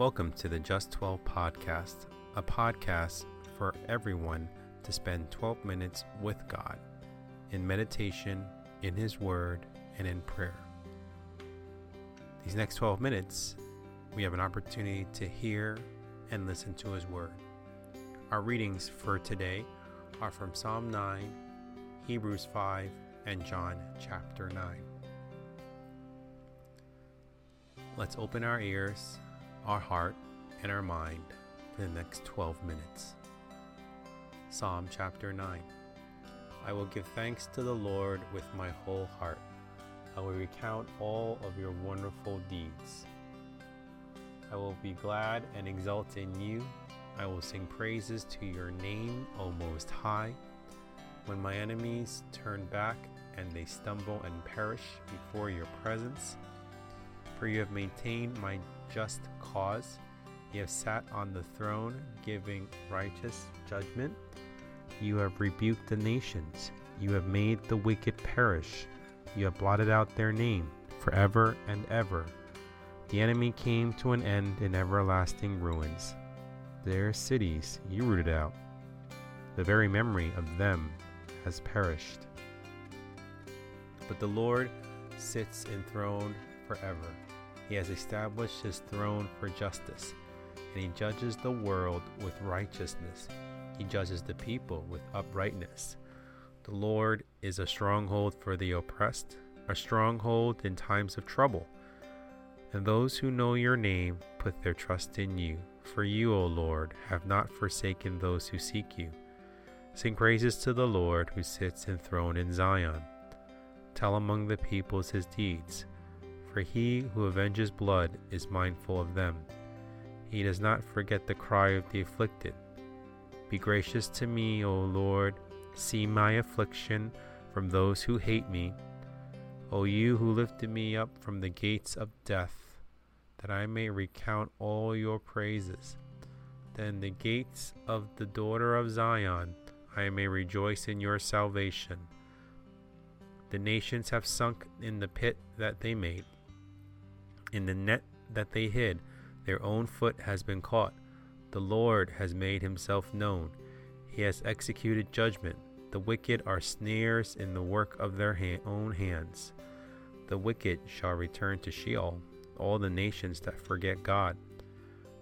Welcome to the Just 12 podcast, a podcast for everyone to spend 12 minutes with God in meditation, in His Word, and in prayer. These next 12 minutes, we have an opportunity to hear and listen to His Word. Our readings for today are from Psalm 9, Hebrews 5, and John chapter 9. Let's open our ears, our heart, and our mind for the next 12 minutes. Psalm chapter 9 I will give thanks to the Lord with my whole heart. I will recount all of your wonderful deeds. I will be glad and exult in you. I will sing praises to your name, O Most High. When my enemies turn back and they stumble and perish before your presence, for you have maintained my just cause. You have sat on the throne, giving righteous judgment. You have rebuked the nations. You have made the wicked perish. You have blotted out their name forever and ever. The enemy came to an end in everlasting ruins. Their cities you rooted out. The very memory of them has perished. But the Lord sits enthroned forever. He has established his throne for justice, and he judges the world with righteousness. He judges the people with uprightness. The Lord is a stronghold for the oppressed, a stronghold in times of trouble. And those who know your name put their trust in you. For you, O Lord, have not forsaken those who seek you. Sing praises to the Lord who sits enthroned in Zion. Tell among the peoples his deeds for he who avenges blood is mindful of them. He does not forget the cry of the afflicted. Be gracious to me, O Lord. See my affliction from those who hate me. O you who lifted me up from the gates of death, that I may recount all your praises. Then the gates of the daughter of Zion, I may rejoice in your salvation. The nations have sunk in the pit that they made. In the net that they hid, their own foot has been caught. The Lord has made himself known. He has executed judgment. The wicked are snares in the work of their own hands. The wicked shall return to Sheol, all the nations that forget God.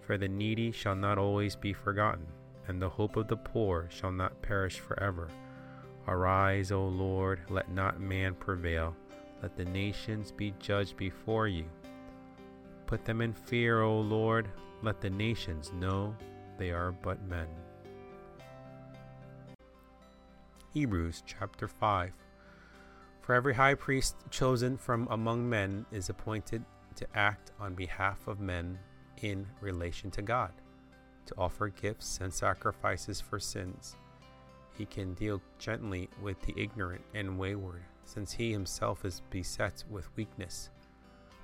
For the needy shall not always be forgotten, and the hope of the poor shall not perish forever. Arise, O Lord, let not man prevail. Let the nations be judged before you. Put them in fear, O Lord. Let the nations know they are but men. Hebrews chapter 5 For every high priest chosen from among men is appointed to act on behalf of men in relation to God, to offer gifts and sacrifices for sins. He can deal gently with the ignorant and wayward, since he himself is beset with weakness.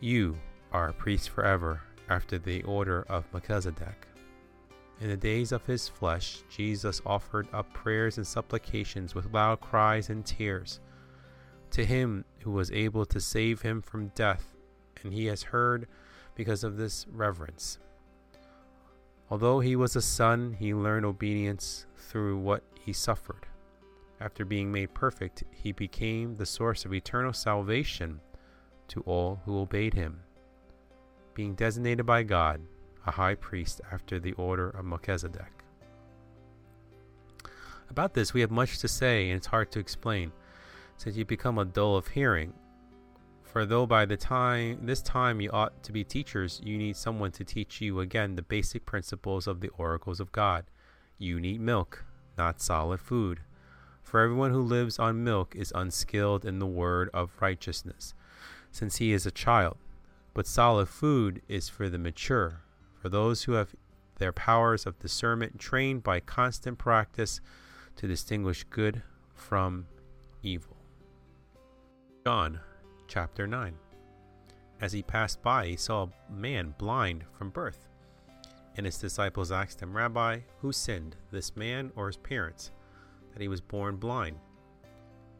you are a priest forever, after the order of Melchizedek. In the days of his flesh, Jesus offered up prayers and supplications with loud cries and tears to him who was able to save him from death, and he has heard because of this reverence. Although he was a son, he learned obedience through what he suffered. After being made perfect, he became the source of eternal salvation to all who obeyed him, being designated by God a high priest after the order of Melchizedek. About this, we have much to say, and it's hard to explain, since you become a dull of hearing. For though by the time this time you ought to be teachers, you need someone to teach you again the basic principles of the oracles of God. You need milk, not solid food. For everyone who lives on milk is unskilled in the word of righteousness, since he is a child. But solid food is for the mature, for those who have their powers of discernment trained by constant practice to distinguish good from evil. John chapter 9. As he passed by, he saw a man blind from birth. And his disciples asked him, Rabbi, who sinned, this man or his parents, that he was born blind?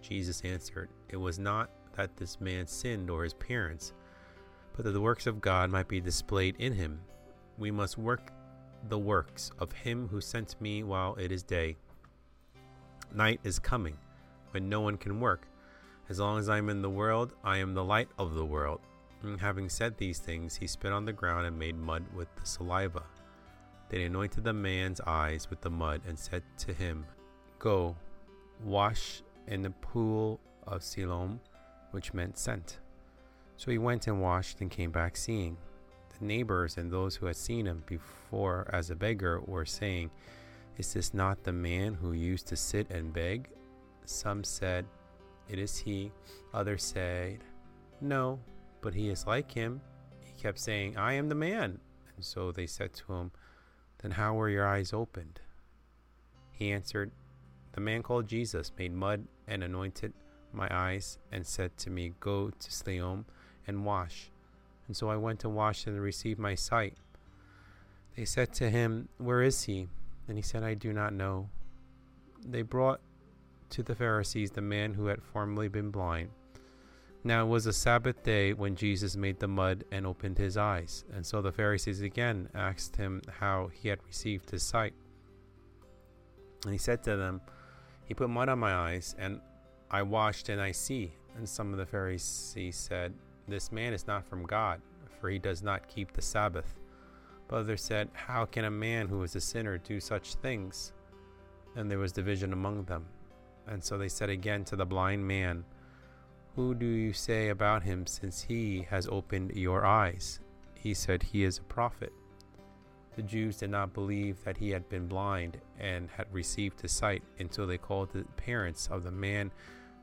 Jesus answered, It was not that this man sinned or his parents, but that the works of God might be displayed in him. We must work the works of him who sent me while it is day. Night is coming, when no one can work. As long as I am in the world, I am the light of the world. And having said these things, he spit on the ground and made mud with the saliva. Then he anointed the man's eyes with the mud and said to him, Go, wash in the pool of Siloam, which meant sent. So he went and washed and came back seeing. The neighbors and those who had seen him before as a beggar were saying, Is this not the man who used to sit and beg? Some said, It is he. Others said, No, but he is like him. He kept saying, I am the man. And so they said to him, Then how were your eyes opened? He answered, The man called Jesus made mud and anointed my eyes and said to me, Go to Siloam and wash. And so I went and washed and received my sight. They said to him, Where is he? And he said, I do not know. They brought to the Pharisees the man who had formerly been blind. Now it was a Sabbath day when Jesus made the mud and opened his eyes. And so the Pharisees again asked him how he had received his sight. And he said to them, He put mud on my eyes, and I washed, and I see. And some of the Pharisees said, This man is not from God, for he does not keep the Sabbath. But others said, How can a man who is a sinner do such things? And there was division among them. And so they said again to the blind man, Who do you say about him, since he has opened your eyes? He said, He is a prophet. The Jews did not believe that he had been blind and had received his sight until they called the parents of the man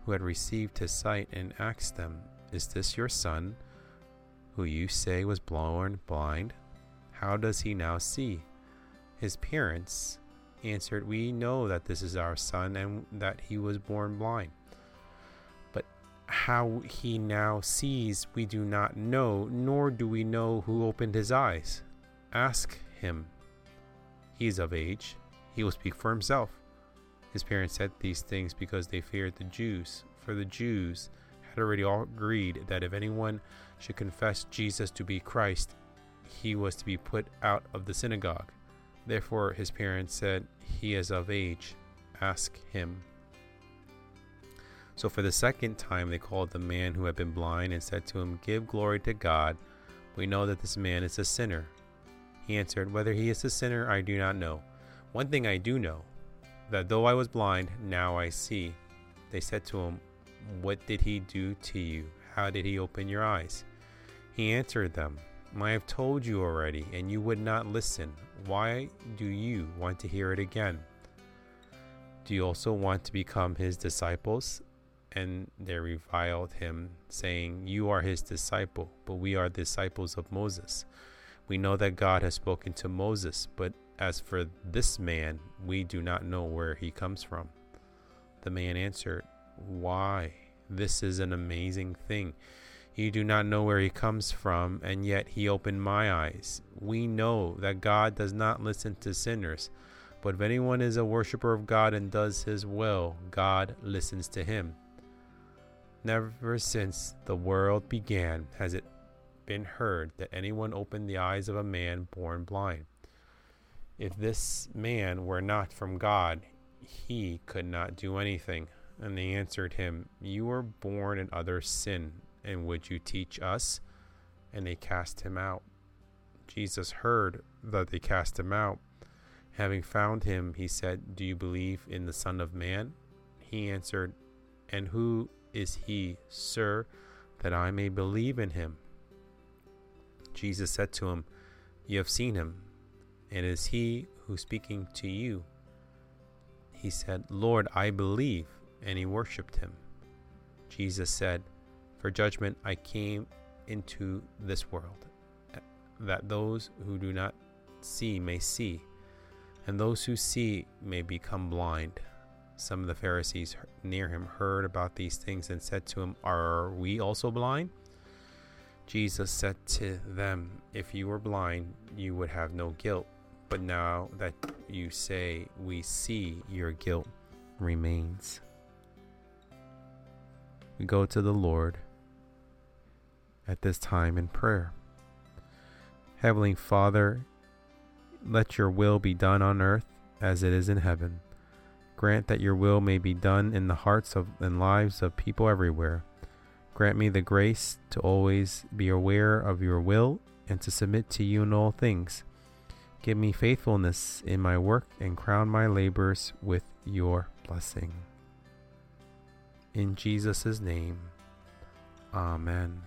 who had received his sight and asked them, Is this your son, who you say was born blind? How does he now see? His parents answered, We know that this is our son and that he was born blind. But how he now sees, we do not know, nor do we know who opened his eyes. Ask him. He is of age, he will speak for himself. His parents said these things because they feared the Jews, for the Jews had already all agreed that if anyone should confess Jesus to be Christ, he was to be put out of the synagogue. Therefore, his parents said, He is of age, ask him. So, for the second time, they called the man who had been blind and said to him, Give glory to God. We know that this man is a sinner. He answered, Whether he is a sinner, I do not know. One thing I do know, that though I was blind, now I see. They said to him, What did he do to you? How did he open your eyes? He answered them, I have told you already, and you would not listen. Why do you want to hear it again? Do you also want to become his disciples? And they reviled him, saying, You are his disciple, but we are disciples of Moses. We know that God has spoken to Moses, but as for this man, we do not know where he comes from. The man answered, Why? This is an amazing thing. You do not know where he comes from, and yet he opened my eyes. We know that God does not listen to sinners, but if anyone is a worshiper of God and does his will, God listens to him. Never since the world began has it been heard that anyone opened the eyes of a man born blind. If this man were not from God, he could not do anything. And they answered him, You were born in other sin, and would you teach us? And they cast him out. Jesus heard that they cast him out. Having found him, he said, Do you believe in the Son of Man? He answered, And who is he, sir, that I may believe in him? Jesus said to him, You have seen him, it is he who speaking to you. He said, Lord, I believe, and he worshipped him. Jesus said, For judgment I came into this world, that those who do not see may see, and those who see may become blind. Some of the Pharisees near him heard about these things and said to him, Are we also blind? Jesus said to them, If you were blind, you would have no guilt. But now that you say, We see, your guilt remains. We go to the Lord at this time in prayer. Heavenly Father, let your will be done on earth as it is in heaven. Grant that your will may be done in the hearts of and lives of people everywhere. Grant me the grace to always be aware of your will and to submit to you in all things. Give me faithfulness in my work and crown my labors with your blessing. In Jesus' name, Amen.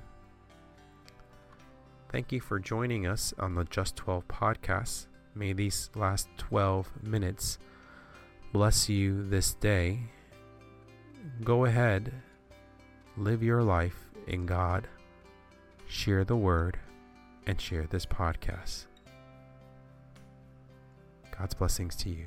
Thank you for joining us on the Just 12 podcast. May these last 12 minutes bless you this day. Go ahead, live your life in God, share the word, and share this podcast. God's blessings to you.